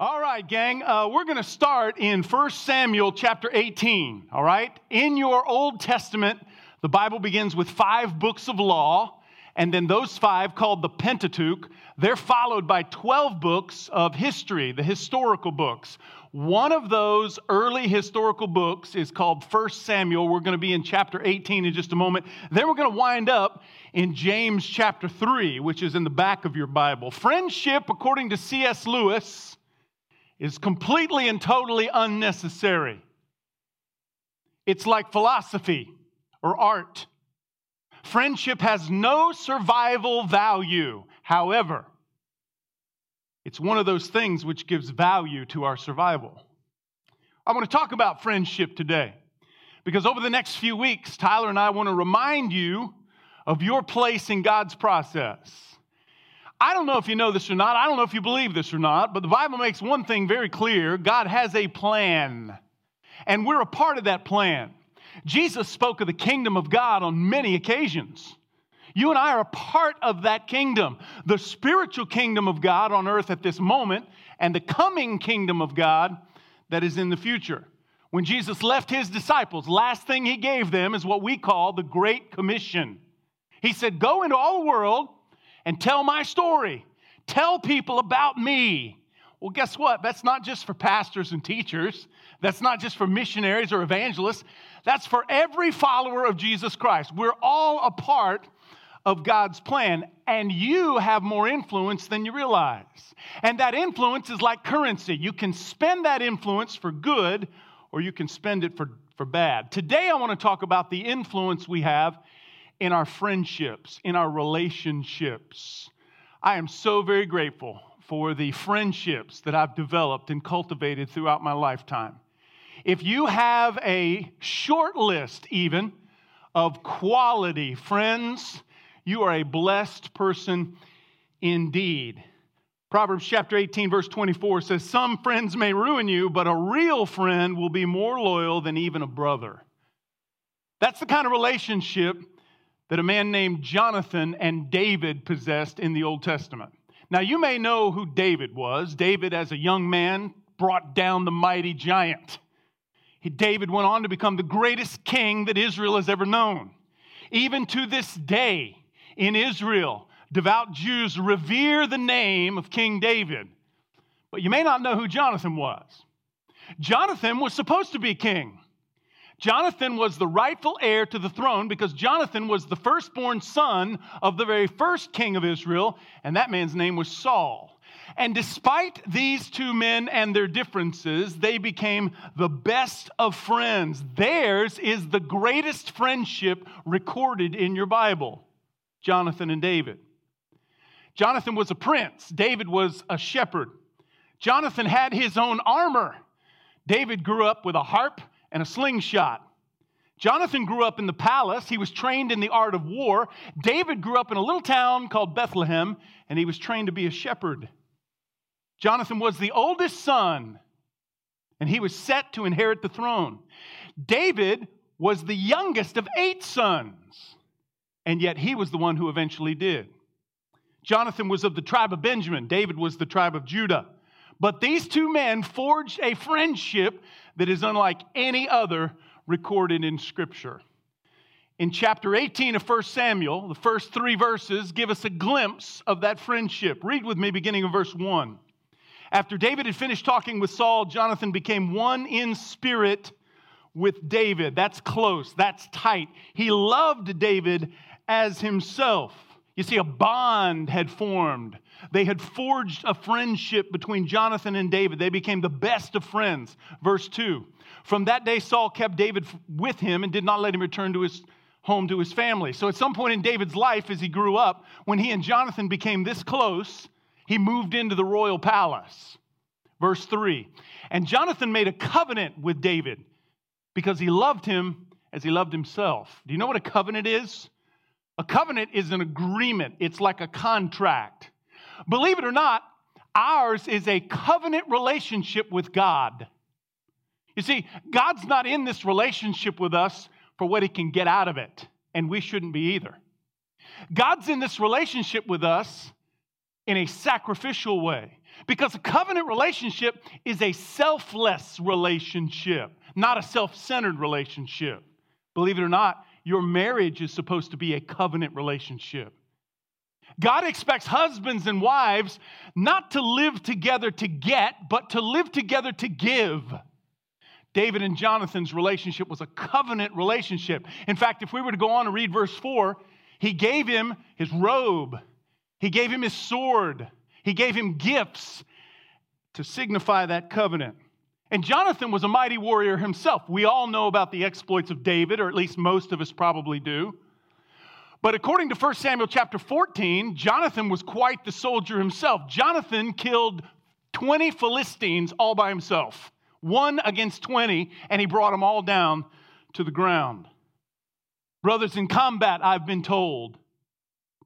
All right, gang, uh, we're going to start in 1 Samuel chapter 18. All right? In your Old Testament, the Bible begins with five books of law, and then those five, called the Pentateuch, they're followed by 12 books of history, the historical books. One of those early historical books is called 1 Samuel. We're going to be in chapter 18 in just a moment. Then we're going to wind up in James chapter 3, which is in the back of your Bible. Friendship, according to C.S. Lewis, is completely and totally unnecessary. It's like philosophy or art. Friendship has no survival value. However, it's one of those things which gives value to our survival. I want to talk about friendship today because over the next few weeks, Tyler and I want to remind you of your place in God's process. I don't know if you know this or not. I don't know if you believe this or not, but the Bible makes one thing very clear God has a plan, and we're a part of that plan. Jesus spoke of the kingdom of God on many occasions. You and I are a part of that kingdom, the spiritual kingdom of God on earth at this moment, and the coming kingdom of God that is in the future. When Jesus left his disciples, last thing he gave them is what we call the Great Commission. He said, Go into all the world and tell my story. Tell people about me. Well, guess what? That's not just for pastors and teachers. That's not just for missionaries or evangelists. That's for every follower of Jesus Christ. We're all a part of God's plan, and you have more influence than you realize. And that influence is like currency. You can spend that influence for good, or you can spend it for, for bad. Today, I want to talk about the influence we have in our friendships, in our relationships. I am so very grateful for the friendships that I've developed and cultivated throughout my lifetime. If you have a short list, even, of quality friends, you are a blessed person indeed. Proverbs chapter 18, verse 24 says, Some friends may ruin you, but a real friend will be more loyal than even a brother. That's the kind of relationship that a man named Jonathan and David possessed in the Old Testament. Now, you may know who David was. David, as a young man, brought down the mighty giant. He, David went on to become the greatest king that Israel has ever known. Even to this day, in Israel, devout Jews revere the name of King David. But you may not know who Jonathan was. Jonathan was supposed to be king. Jonathan was the rightful heir to the throne because Jonathan was the firstborn son of the very first king of Israel, and that man's name was Saul. And despite these two men and their differences, they became the best of friends. Theirs is the greatest friendship recorded in your Bible Jonathan and David. Jonathan was a prince, David was a shepherd. Jonathan had his own armor. David grew up with a harp and a slingshot. Jonathan grew up in the palace. He was trained in the art of war. David grew up in a little town called Bethlehem, and he was trained to be a shepherd. Jonathan was the oldest son, and he was set to inherit the throne. David was the youngest of eight sons, and yet he was the one who eventually did. Jonathan was of the tribe of Benjamin, David was the tribe of Judah. But these two men forged a friendship that is unlike any other recorded in Scripture. In chapter 18 of 1 Samuel, the first three verses give us a glimpse of that friendship. Read with me, beginning of verse 1. After David had finished talking with Saul, Jonathan became one in spirit with David. That's close, that's tight. He loved David as himself. You see, a bond had formed. They had forged a friendship between Jonathan and David. They became the best of friends. Verse 2 From that day, Saul kept David with him and did not let him return to his home to his family. So, at some point in David's life, as he grew up, when he and Jonathan became this close, he moved into the royal palace. Verse 3 And Jonathan made a covenant with David because he loved him as he loved himself. Do you know what a covenant is? A covenant is an agreement, it's like a contract. Believe it or not, ours is a covenant relationship with God. You see, God's not in this relationship with us for what he can get out of it, and we shouldn't be either. God's in this relationship with us in a sacrificial way. Because a covenant relationship is a selfless relationship, not a self centered relationship. Believe it or not, your marriage is supposed to be a covenant relationship. God expects husbands and wives not to live together to get, but to live together to give. David and Jonathan's relationship was a covenant relationship. In fact, if we were to go on and read verse 4, he gave him his robe, he gave him his sword, he gave him gifts to signify that covenant. And Jonathan was a mighty warrior himself. We all know about the exploits of David, or at least most of us probably do. But according to 1 Samuel chapter 14, Jonathan was quite the soldier himself. Jonathan killed 20 Philistines all by himself, one against 20, and he brought them all down to the ground. Brothers in combat, I've been told.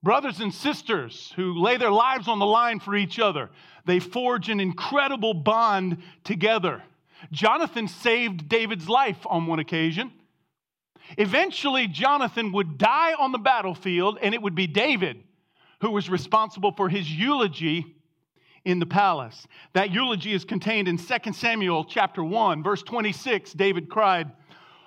Brothers and sisters who lay their lives on the line for each other. They forge an incredible bond together. Jonathan saved David's life on one occasion. Eventually, Jonathan would die on the battlefield, and it would be David who was responsible for his eulogy in the palace. That eulogy is contained in 2 Samuel chapter 1, verse 26. David cried,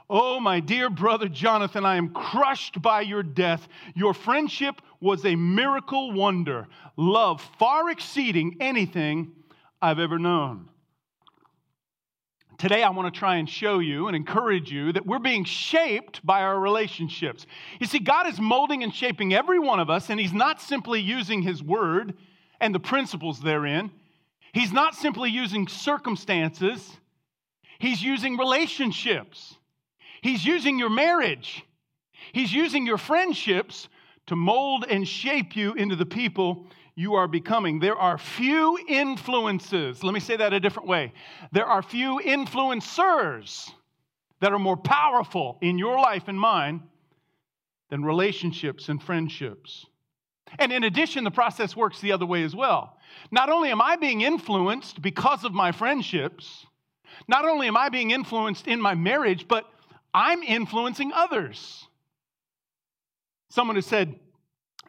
Oh, my dear brother Jonathan, I am crushed by your death. Your friendship was a miracle wonder, love far exceeding anything I've ever known. Today, I want to try and show you and encourage you that we're being shaped by our relationships. You see, God is molding and shaping every one of us, and He's not simply using His word and the principles therein. He's not simply using circumstances, He's using relationships. He's using your marriage, He's using your friendships to mold and shape you into the people you are becoming. There are few influences. Let me say that a different way. There are few influencers that are more powerful in your life and mine than relationships and friendships. And in addition, the process works the other way as well. Not only am I being influenced because of my friendships, not only am I being influenced in my marriage, but I'm influencing others. Someone has said,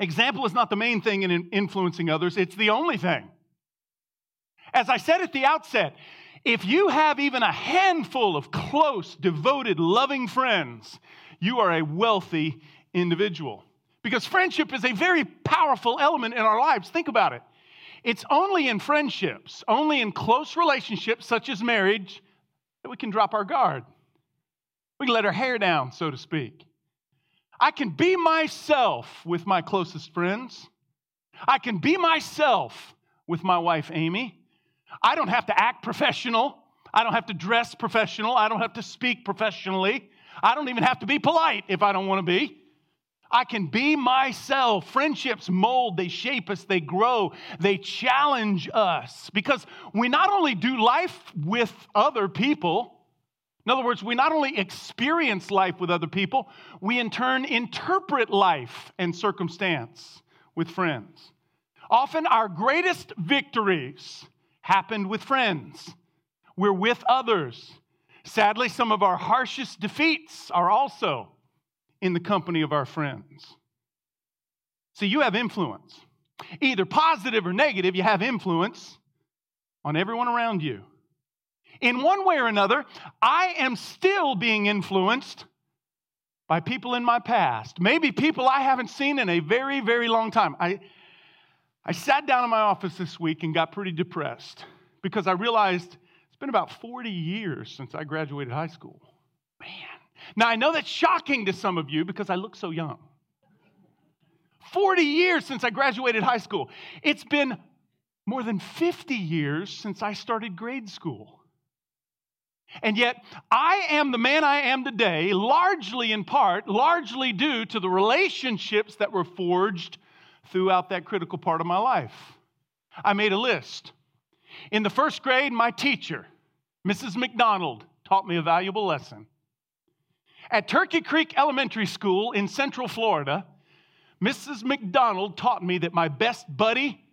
Example is not the main thing in influencing others, it's the only thing. As I said at the outset, if you have even a handful of close, devoted, loving friends, you are a wealthy individual. Because friendship is a very powerful element in our lives. Think about it. It's only in friendships, only in close relationships, such as marriage, that we can drop our guard. We can let our hair down, so to speak. I can be myself with my closest friends. I can be myself with my wife, Amy. I don't have to act professional. I don't have to dress professional. I don't have to speak professionally. I don't even have to be polite if I don't want to be. I can be myself. Friendships mold, they shape us, they grow, they challenge us because we not only do life with other people, in other words, we not only experience life with other people, we in turn interpret life and circumstance with friends. Often our greatest victories happened with friends. We're with others. Sadly, some of our harshest defeats are also in the company of our friends. See, you have influence. Either positive or negative, you have influence on everyone around you in one way or another, I am still being influenced by people in my past, maybe people I haven't seen in a very, very long time. I, I sat down in my office this week and got pretty depressed because I realized it's been about 40 years since I graduated high school. Man. Now, I know that's shocking to some of you because I look so young. 40 years since I graduated high school. It's been more than 50 years since I started grade school. And yet, I am the man I am today, largely in part, largely due to the relationships that were forged throughout that critical part of my life. I made a list. In the first grade, my teacher, Mrs. McDonald, taught me a valuable lesson. At Turkey Creek Elementary School in Central Florida, Mrs. McDonald taught me that my best buddy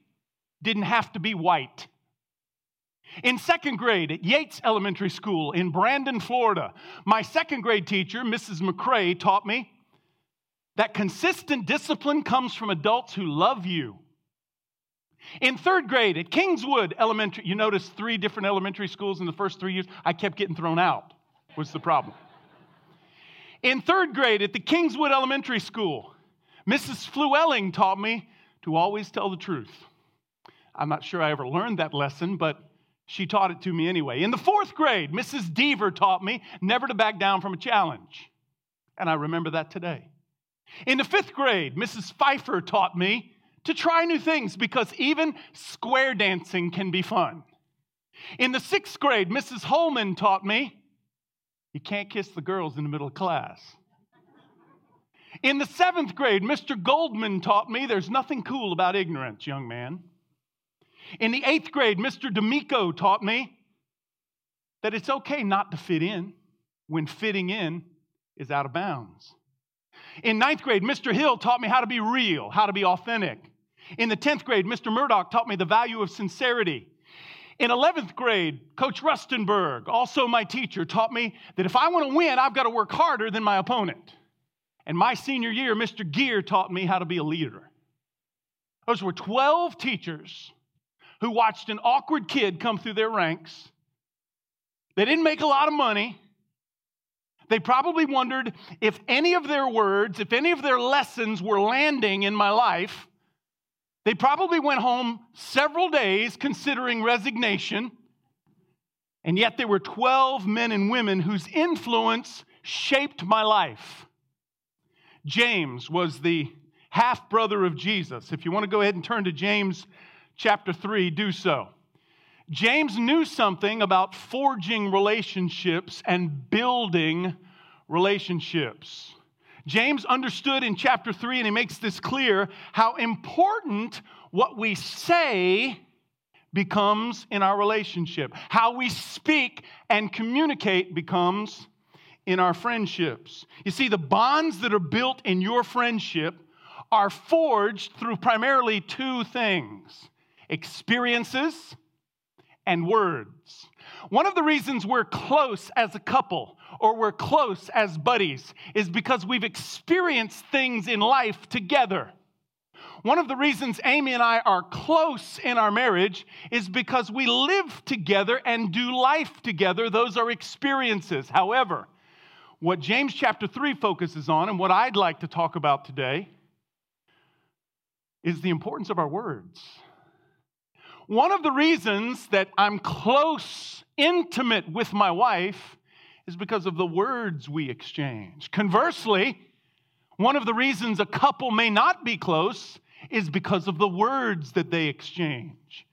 didn't have to be white. In second grade at Yates Elementary School in Brandon, Florida, my second grade teacher, Mrs. McCrae, taught me that consistent discipline comes from adults who love you. In third grade at Kingswood Elementary, you notice three different elementary schools in the first three years. I kept getting thrown out, was the problem. In third grade at the Kingswood Elementary School, Mrs. Fluelling taught me to always tell the truth. I'm not sure I ever learned that lesson, but she taught it to me anyway. In the fourth grade, Mrs. Deaver taught me never to back down from a challenge. And I remember that today. In the fifth grade, Mrs. Pfeiffer taught me to try new things because even square dancing can be fun. In the sixth grade, Mrs. Holman taught me you can't kiss the girls in the middle of class. In the seventh grade, Mr. Goldman taught me there's nothing cool about ignorance, young man. In the eighth grade, Mr. D'Amico taught me that it's okay not to fit in when fitting in is out of bounds. In ninth grade, Mr. Hill taught me how to be real, how to be authentic. In the 10th grade, Mr. Murdoch taught me the value of sincerity. In 11th grade, Coach Rustenberg, also my teacher, taught me that if I want to win, I've got to work harder than my opponent. And my senior year, Mr. Gear taught me how to be a leader. Those were 12 teachers who watched an awkward kid come through their ranks. They didn't make a lot of money. They probably wondered if any of their words, if any of their lessons were landing in my life. They probably went home several days considering resignation. And yet there were 12 men and women whose influence shaped my life. James was the half brother of Jesus. If you want to go ahead and turn to James chapter 3, do so. James knew something about forging relationships and building relationships. James understood in chapter 3, and he makes this clear, how important what we say becomes in our relationship. How we speak and communicate becomes in our friendships. You see, the bonds that are built in your friendship are forged through primarily two things experiences and words. One of the reasons we're close as a couple or we're close as buddies is because we've experienced things in life together. One of the reasons Amy and I are close in our marriage is because we live together and do life together. Those are experiences. However, what James chapter 3 focuses on and what I'd like to talk about today is the importance of our words. One of the reasons that I'm close, intimate with my wife is because of the words we exchange. Conversely, one of the reasons a couple may not be close is because of the words that they exchange.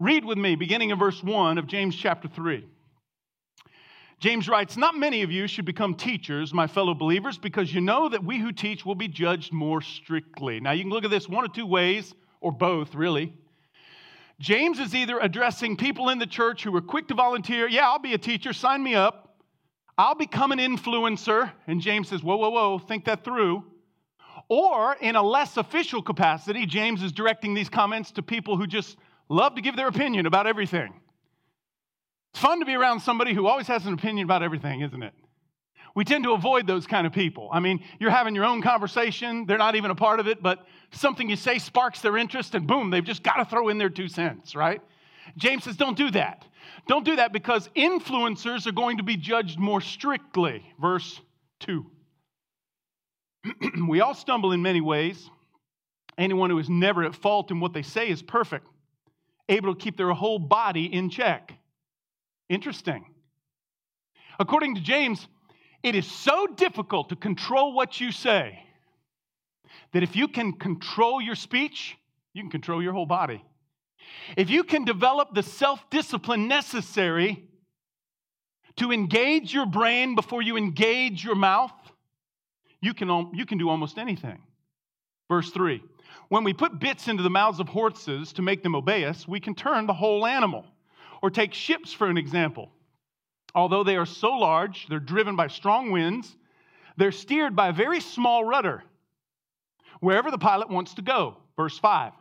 Read with me, beginning in verse 1 of James chapter 3. James writes, Not many of you should become teachers, my fellow believers, because you know that we who teach will be judged more strictly. Now, you can look at this one or two ways, or both, really. James is either addressing people in the church who are quick to volunteer, yeah, I'll be a teacher, sign me up. I'll become an influencer. And James says, whoa, whoa, whoa, think that through. Or in a less official capacity, James is directing these comments to people who just love to give their opinion about everything. It's fun to be around somebody who always has an opinion about everything, isn't it? We tend to avoid those kind of people. I mean, you're having your own conversation, they're not even a part of it, but something you say sparks their interest, and boom, they've just got to throw in their two cents, right? James says, don't do that. Don't do that because influencers are going to be judged more strictly. Verse 2. we all stumble in many ways. Anyone who is never at fault in what they say is perfect, able to keep their whole body in check. Interesting. According to James, it is so difficult to control what you say that if you can control your speech, you can control your whole body. If you can develop the self discipline necessary to engage your brain before you engage your mouth, you can, you can do almost anything. Verse 3 When we put bits into the mouths of horses to make them obey us, we can turn the whole animal. Or take ships for an example. Although they are so large, they're driven by strong winds, they're steered by a very small rudder, wherever the pilot wants to go. Verse 5.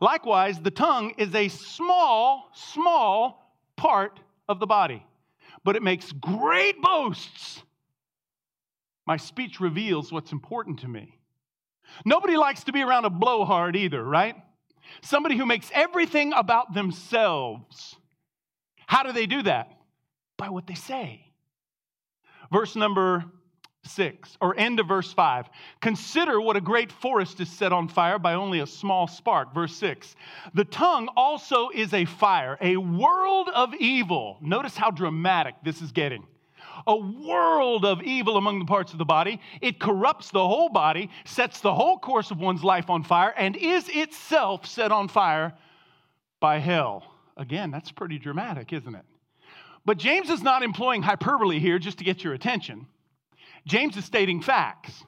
Likewise, the tongue is a small, small part of the body, but it makes great boasts. My speech reveals what's important to me. Nobody likes to be around a blowhard either, right? somebody who makes everything about themselves. How do they do that? By what they say. Verse number 6, or end of verse 5. Consider what a great forest is set on fire by only a small spark. Verse 6. The tongue also is a fire, a world of evil. Notice how dramatic this is getting. A world of evil among the parts of the body. It corrupts the whole body, sets the whole course of one's life on fire, and is itself set on fire by hell. Again, that's pretty dramatic, isn't it? But James is not employing hyperbole here just to get your attention. James is stating facts.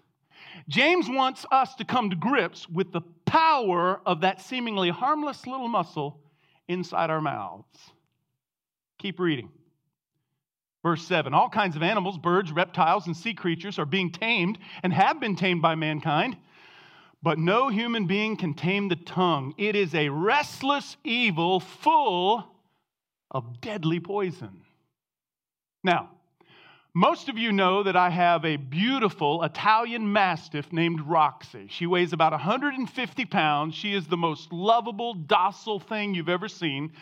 James wants us to come to grips with the power of that seemingly harmless little muscle inside our mouths. Keep reading. Verse 7 All kinds of animals, birds, reptiles, and sea creatures are being tamed and have been tamed by mankind, but no human being can tame the tongue. It is a restless evil full of deadly poison. Now, most of you know that I have a beautiful Italian Mastiff named Roxy. She weighs about 150 pounds. She is the most lovable, docile thing you've ever seen.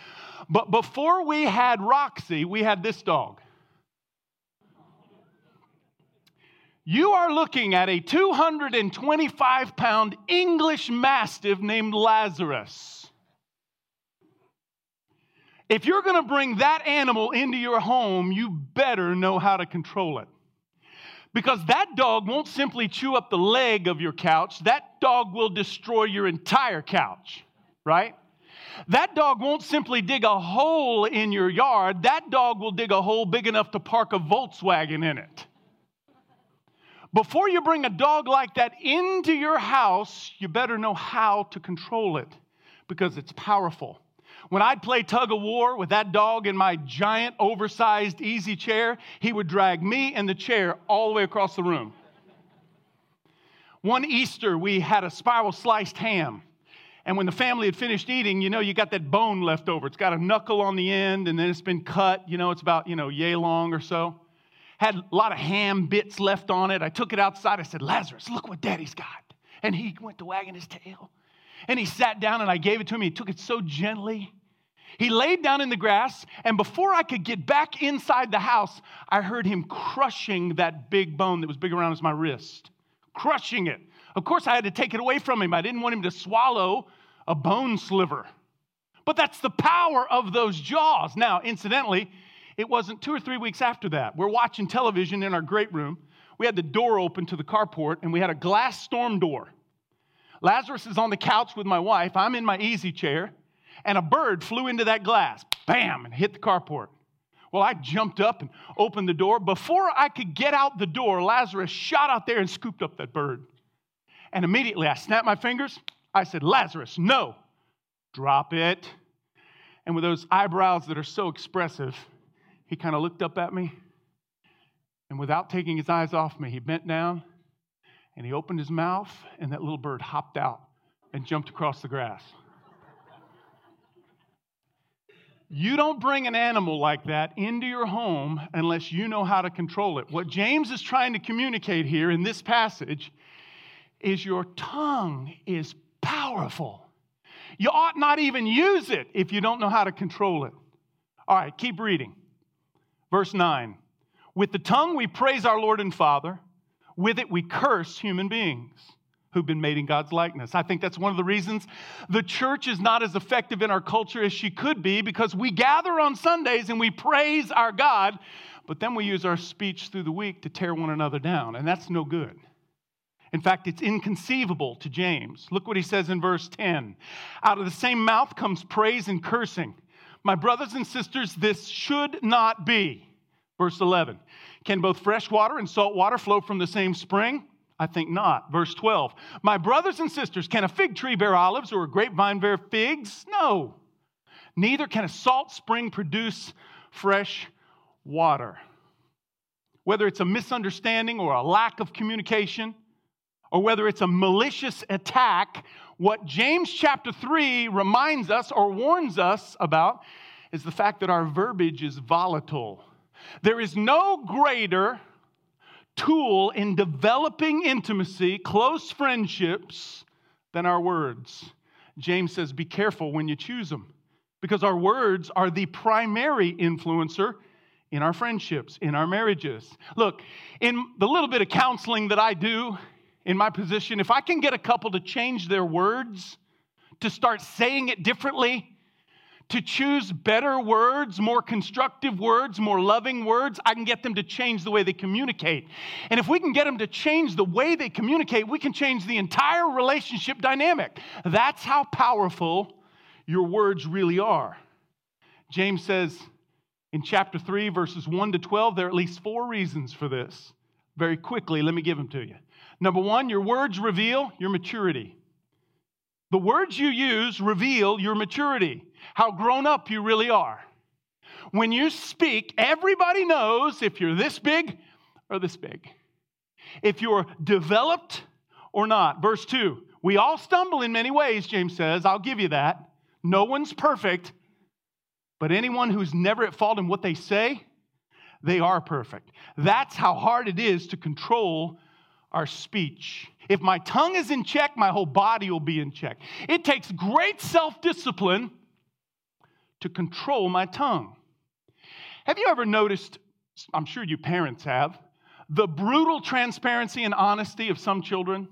But before we had Roxy, we had this dog. You are looking at a 225 pound English Mastiff named Lazarus. If you're going to bring that animal into your home, you better know how to control it. Because that dog won't simply chew up the leg of your couch, that dog will destroy your entire couch, right? That dog won't simply dig a hole in your yard, that dog will dig a hole big enough to park a Volkswagen in it. Before you bring a dog like that into your house, you better know how to control it because it's powerful. When I'd play tug of war with that dog in my giant, oversized easy chair, he would drag me and the chair all the way across the room. One Easter, we had a spiral sliced ham. And when the family had finished eating, you know, you got that bone left over. It's got a knuckle on the end, and then it's been cut. You know, it's about, you know, yay long or so. Had a lot of ham bits left on it. I took it outside. I said, Lazarus, look what daddy's got. And he went to wagging his tail. And he sat down and I gave it to him. He took it so gently. He laid down in the grass, and before I could get back inside the house, I heard him crushing that big bone that was big around as my wrist. Crushing it. Of course, I had to take it away from him. I didn't want him to swallow a bone sliver. But that's the power of those jaws. Now, incidentally, it wasn't two or three weeks after that. We're watching television in our great room. We had the door open to the carport, and we had a glass storm door. Lazarus is on the couch with my wife. I'm in my easy chair and a bird flew into that glass, bam, and hit the carport. Well, I jumped up and opened the door. Before I could get out the door, Lazarus shot out there and scooped up that bird. And immediately I snapped my fingers. I said, Lazarus, no, drop it. And with those eyebrows that are so expressive, he kind of looked up at me. And without taking his eyes off me, he bent down and he opened his mouth, and that little bird hopped out and jumped across the grass. You don't bring an animal like that into your home unless you know how to control it. What James is trying to communicate here in this passage is your tongue is powerful. You ought not even use it if you don't know how to control it. All right, keep reading. Verse 9 With the tongue we praise our Lord and Father, with it we curse human beings who've been made in God's likeness. I think that's one of the reasons the church is not as effective in our culture as she could be because we gather on Sundays and we praise our God, but then we use our speech through the week to tear one another down, and that's no good. In fact, it's inconceivable to James. Look what he says in verse 10 Out of the same mouth comes praise and cursing. My brothers and sisters, this should not be. Verse 11 Can both fresh water and salt water flow from the same spring? I think not. Verse 12. My brothers and sisters, can a fig tree bear olives or a grapevine bear figs? No. Neither can a salt spring produce fresh water. Whether it's a misunderstanding or a lack of communication, or whether it's a malicious attack, what James chapter 3 reminds us or warns us about is the fact that our verbiage is volatile. There is no greater tool in developing intimacy, close friendships, than our words. James says, be careful when you choose them because our words are the primary influencer in our friendships, in our marriages. Look, in the little bit of counseling that I do in my position, if I can get a couple to change their words, to start saying it differently, to choose better words, more constructive words, more loving words, I can get them to change the way they communicate. And if we can get them to change the way they communicate, we can change the entire relationship dynamic. That's how powerful your words really are. James says in chapter 3, verses 1 to 12, there are at least four reasons for this. Very quickly, let me give them to you. Number one, your words reveal your maturity. The words you use reveal your maturity, how grown up you really are. When you speak, everybody knows if you're this big or this big, if you're developed or not. Verse 2 We all stumble in many ways, James says. I'll give you that. No one's perfect, but anyone who's never at fault in what they say, they are perfect. That's how hard it is to control our speech. If my tongue is in check, my whole body will be in check. It takes great self discipline to control my tongue. Have you ever noticed, I'm sure you parents have, the brutal transparency and honesty of some children?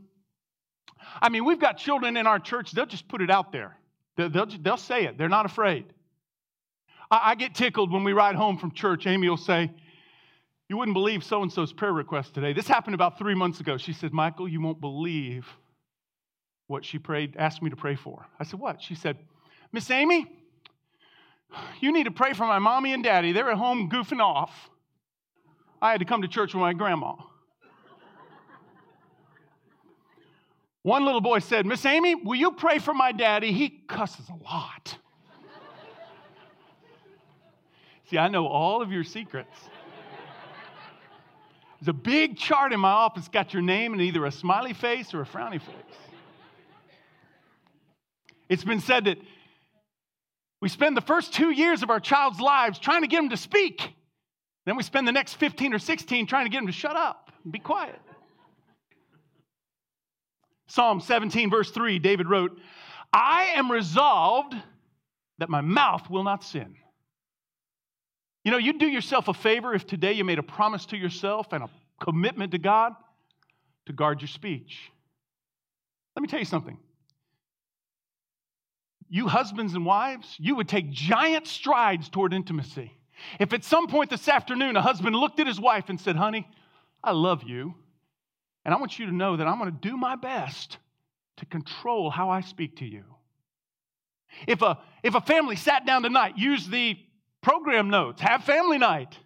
I mean, we've got children in our church, they'll just put it out there. They'll, they'll, they'll say it, they're not afraid. I, I get tickled when we ride home from church. Amy will say, you wouldn't believe so and so's prayer request today. This happened about three months ago. She said, Michael, you won't believe what she prayed, asked me to pray for. I said, What? She said, Miss Amy, you need to pray for my mommy and daddy. They're at home goofing off. I had to come to church with my grandma. One little boy said, Miss Amy, will you pray for my daddy? He cusses a lot. See, I know all of your secrets. There's a big chart in my office, got your name in either a smiley face or a frowny face. It's been said that we spend the first two years of our child's lives trying to get them to speak. Then we spend the next 15 or 16 trying to get them to shut up and be quiet. Psalm 17, verse 3, David wrote, I am resolved that my mouth will not sin. You know, you'd do yourself a favor if today you made a promise to yourself and a commitment to God to guard your speech. Let me tell you something. You husbands and wives, you would take giant strides toward intimacy. If at some point this afternoon a husband looked at his wife and said, Honey, I love you, and I want you to know that I'm going to do my best to control how I speak to you. If a, if a family sat down tonight, use the program notes, have family night.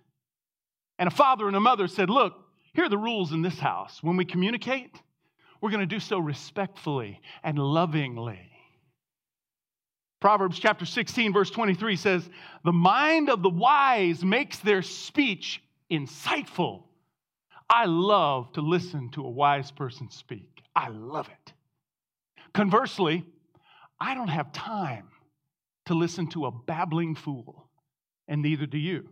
And a father and a mother said, Look, here are the rules in this house. When we communicate, we're going to do so respectfully and lovingly. Proverbs chapter 16, verse 23 says, The mind of the wise makes their speech insightful. I love to listen to a wise person speak. I love it. Conversely, I don't have time to listen to a babbling fool and neither do you.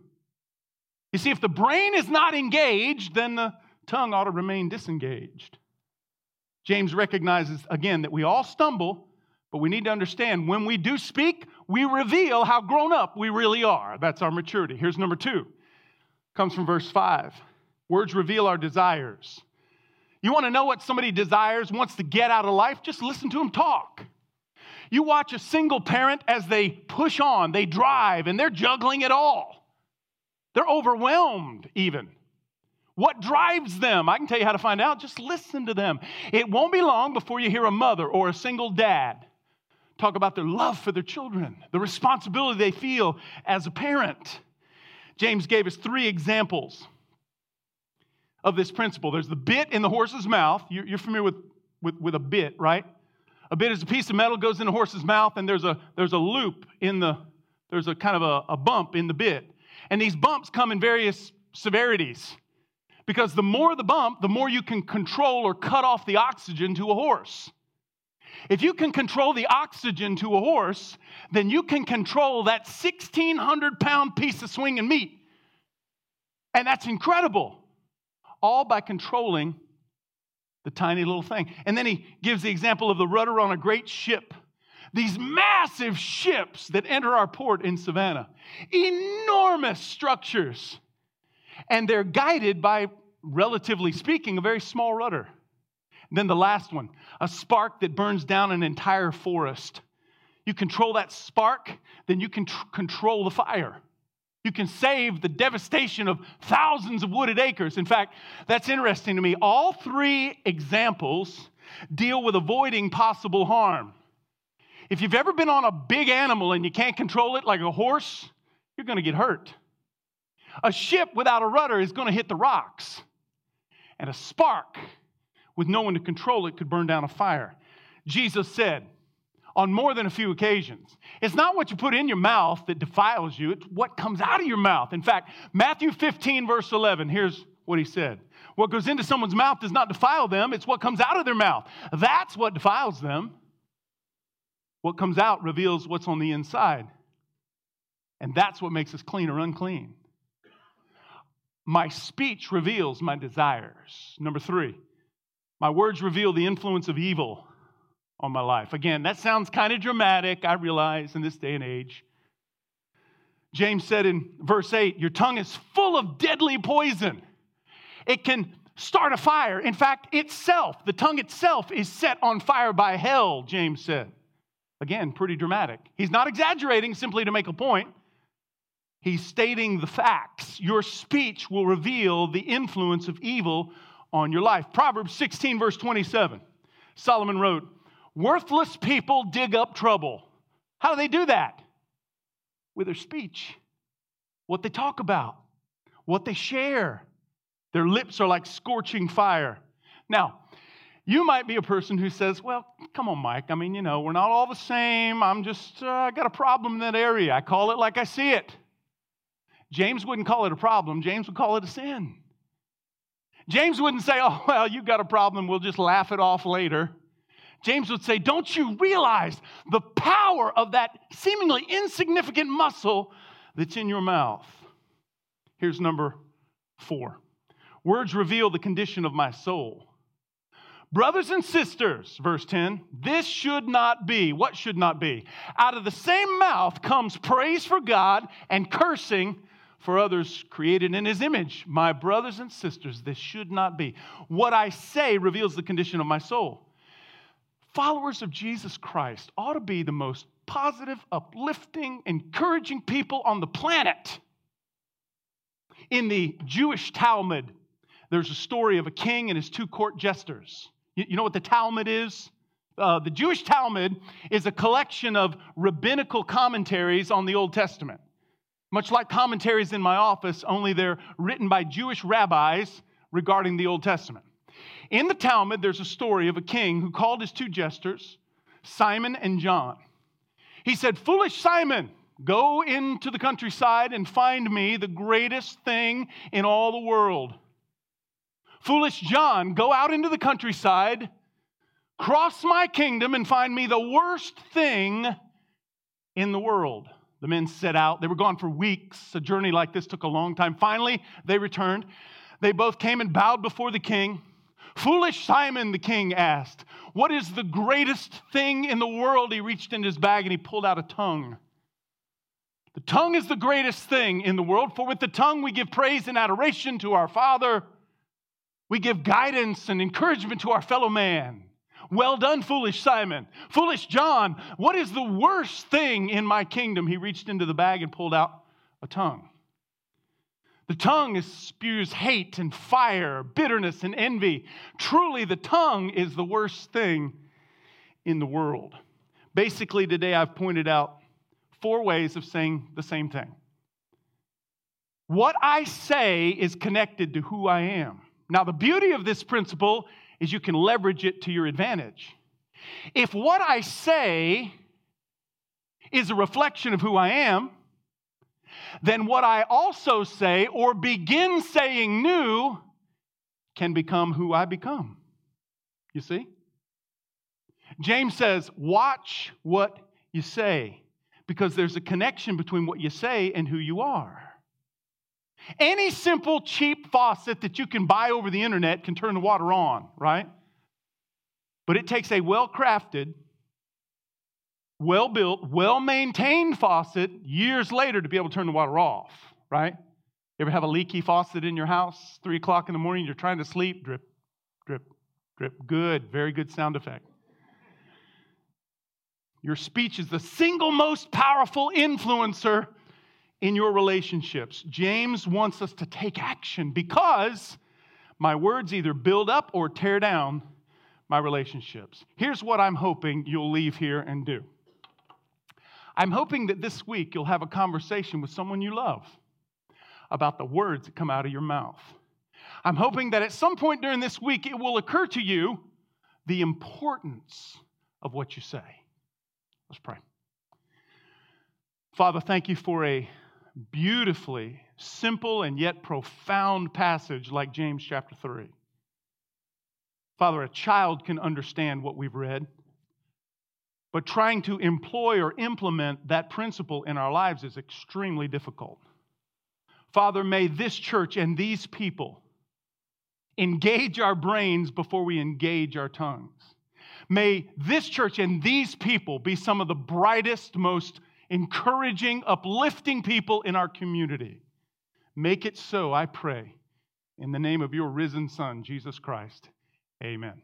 You see, if the brain is not engaged, then the tongue ought to remain disengaged. James recognizes again that we all stumble, but we need to understand when we do speak, we reveal how grown up we really are. That's our maturity. Here's number two. Comes from verse 5. Words reveal our desires. You want to know what somebody desires, wants to get out of life? Just listen to them talk. You watch a single parent as they push on, they drive, and they're juggling it all. They're overwhelmed, even. What drives them? I can tell you how to find out. Just listen to them. It won't be long before you hear a mother or a single dad talk about their love for their children, the responsibility they feel as a parent. James gave us three examples of this principle. There's the bit in the horse's mouth. You're familiar with, with, with a bit, right? A bit is a piece of metal goes in a horse's mouth, and there's a there's a loop in the there's a kind of a, a bump in the bit. And these bumps come in various severities. Because the more the bump, the more you can control or cut off the oxygen to a horse. If you can control the oxygen to a horse, then you can control that 1,600 pound piece of swinging meat. And that's incredible. All by controlling the tiny little thing. And then he gives the example of the rudder on a great ship. these massive ships that enter our port in Savannah, enormous structures. And they're guided by, relatively speaking, a very small rudder. Then the last one, a spark that burns down an entire forest. You control that spark, then you can tr- control the fire. You can save the devastation of thousands of wooded acres. In fact, that's interesting to me. All three examples deal with avoiding possible harm. If you've ever been on a big animal and you can't control it, like a horse, you're going to get hurt. A ship without a rudder is going to hit the rocks. And a spark with no one to control it could burn down a fire. Jesus said on more than a few occasions, it's not what you put in your mouth that defiles you, it's what comes out of your mouth. In fact, Matthew 15, verse 11, here's what he said What goes into someone's mouth does not defile them, it's what comes out of their mouth. That's what defiles them. What comes out reveals what's on the inside. And that's what makes us clean or unclean. My speech reveals my desires. Number three, my words reveal the influence of evil on my life. Again, that sounds kind of dramatic, I realize, in this day and age. James said in verse 8, Your tongue is full of deadly poison. It can start a fire. In fact, itself, the tongue itself, is set on fire by hell, James said. Again, pretty dramatic. He's not exaggerating simply to make a point. He's stating the facts. Your speech will reveal the influence of evil on your life. Proverbs 16, verse 27. Solomon wrote, Worthless people dig up trouble. How do they do that? With their speech, what they talk about, what they share. Their lips are like scorching fire. Now, you might be a person who says, Well, come on, Mike. I mean, you know, we're not all the same. I'm just, uh, I got a problem in that area. I call it like I see it. James wouldn't call it a problem, James would call it a sin. James wouldn't say, Oh, well, you've got a problem. We'll just laugh it off later. James would say, Don't you realize the power of that seemingly insignificant muscle that's in your mouth? Here's number four words reveal the condition of my soul. Brothers and sisters, verse 10, this should not be. What should not be? Out of the same mouth comes praise for God and cursing for others created in his image. My brothers and sisters, this should not be. What I say reveals the condition of my soul. Followers of Jesus Christ ought to be the most positive, uplifting, encouraging people on the planet. In the Jewish Talmud, there's a story of a king and his two court jesters. You know what the Talmud is? Uh, the Jewish Talmud is a collection of rabbinical commentaries on the Old Testament. Much like commentaries in my office, only they're written by Jewish rabbis regarding the Old Testament. In the Talmud, there's a story of a king who called his two jesters, Simon and John. He said, Foolish Simon, go into the countryside and find me the greatest thing in all the world Foolish John, go out into the countryside, cross my kingdom, and find me the worst thing in the world. The men set out. They were gone for weeks. A journey like this took a long time. Finally, they returned. They both came and bowed before the king. Foolish Simon, the king asked, What is the greatest thing in the world? He reached in his bag and he pulled out a tongue. The tongue is the greatest thing in the world, for with the tongue we give praise and adoration to our Father. We give guidance and encouragement to our fellow man. Well done, foolish Simon. Foolish John, what is the worst thing in my kingdom? He reached into the bag and pulled out a tongue. The tongue spews hate and fire, bitterness and envy. Truly, the tongue is the worst thing in the world. Basically, today I've pointed out four ways of saying the same thing. What I say is connected to who I am. Now, the beauty of this principle is you can leverage it to your advantage. If what I say is a reflection of who I am, then what I also say or begin saying new can become who I become. You see? James says, Watch what you say, because there's a connection between what you say and who you are. Any simple, cheap faucet that you can buy over the internet can turn the water on, right? But it takes a well crafted, well built, well maintained faucet years later to be able to turn the water off, right? You ever have a leaky faucet in your house? Three o'clock in the morning, you're trying to sleep, drip, drip, drip. Good, very good sound effect. Your speech is the single most powerful influencer in your relationships. James wants us to take action because my words either build up or tear down my relationships. Here's what I'm hoping you'll leave here and do I'm hoping that this week you'll have a conversation with someone you love about the words that come out of your mouth. I'm hoping that at some point during this week it will occur to you the importance of what you say. Let's pray. Father, thank you for a beautifully simple and yet profound passage like James chapter 3. Father, a child can understand what we've read, but trying to employ or implement that principle in our lives is extremely difficult. Father, may this church and these people engage our brains before we engage our tongues. May this church and these people be some of the brightest, most encouraging, uplifting people in our community. Make it so, I pray, in the name of your risen Son, Jesus Christ. Amen.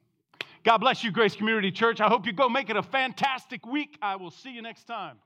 God bless you, Grace Community Church. I hope you go make it a fantastic week. I will see you next time.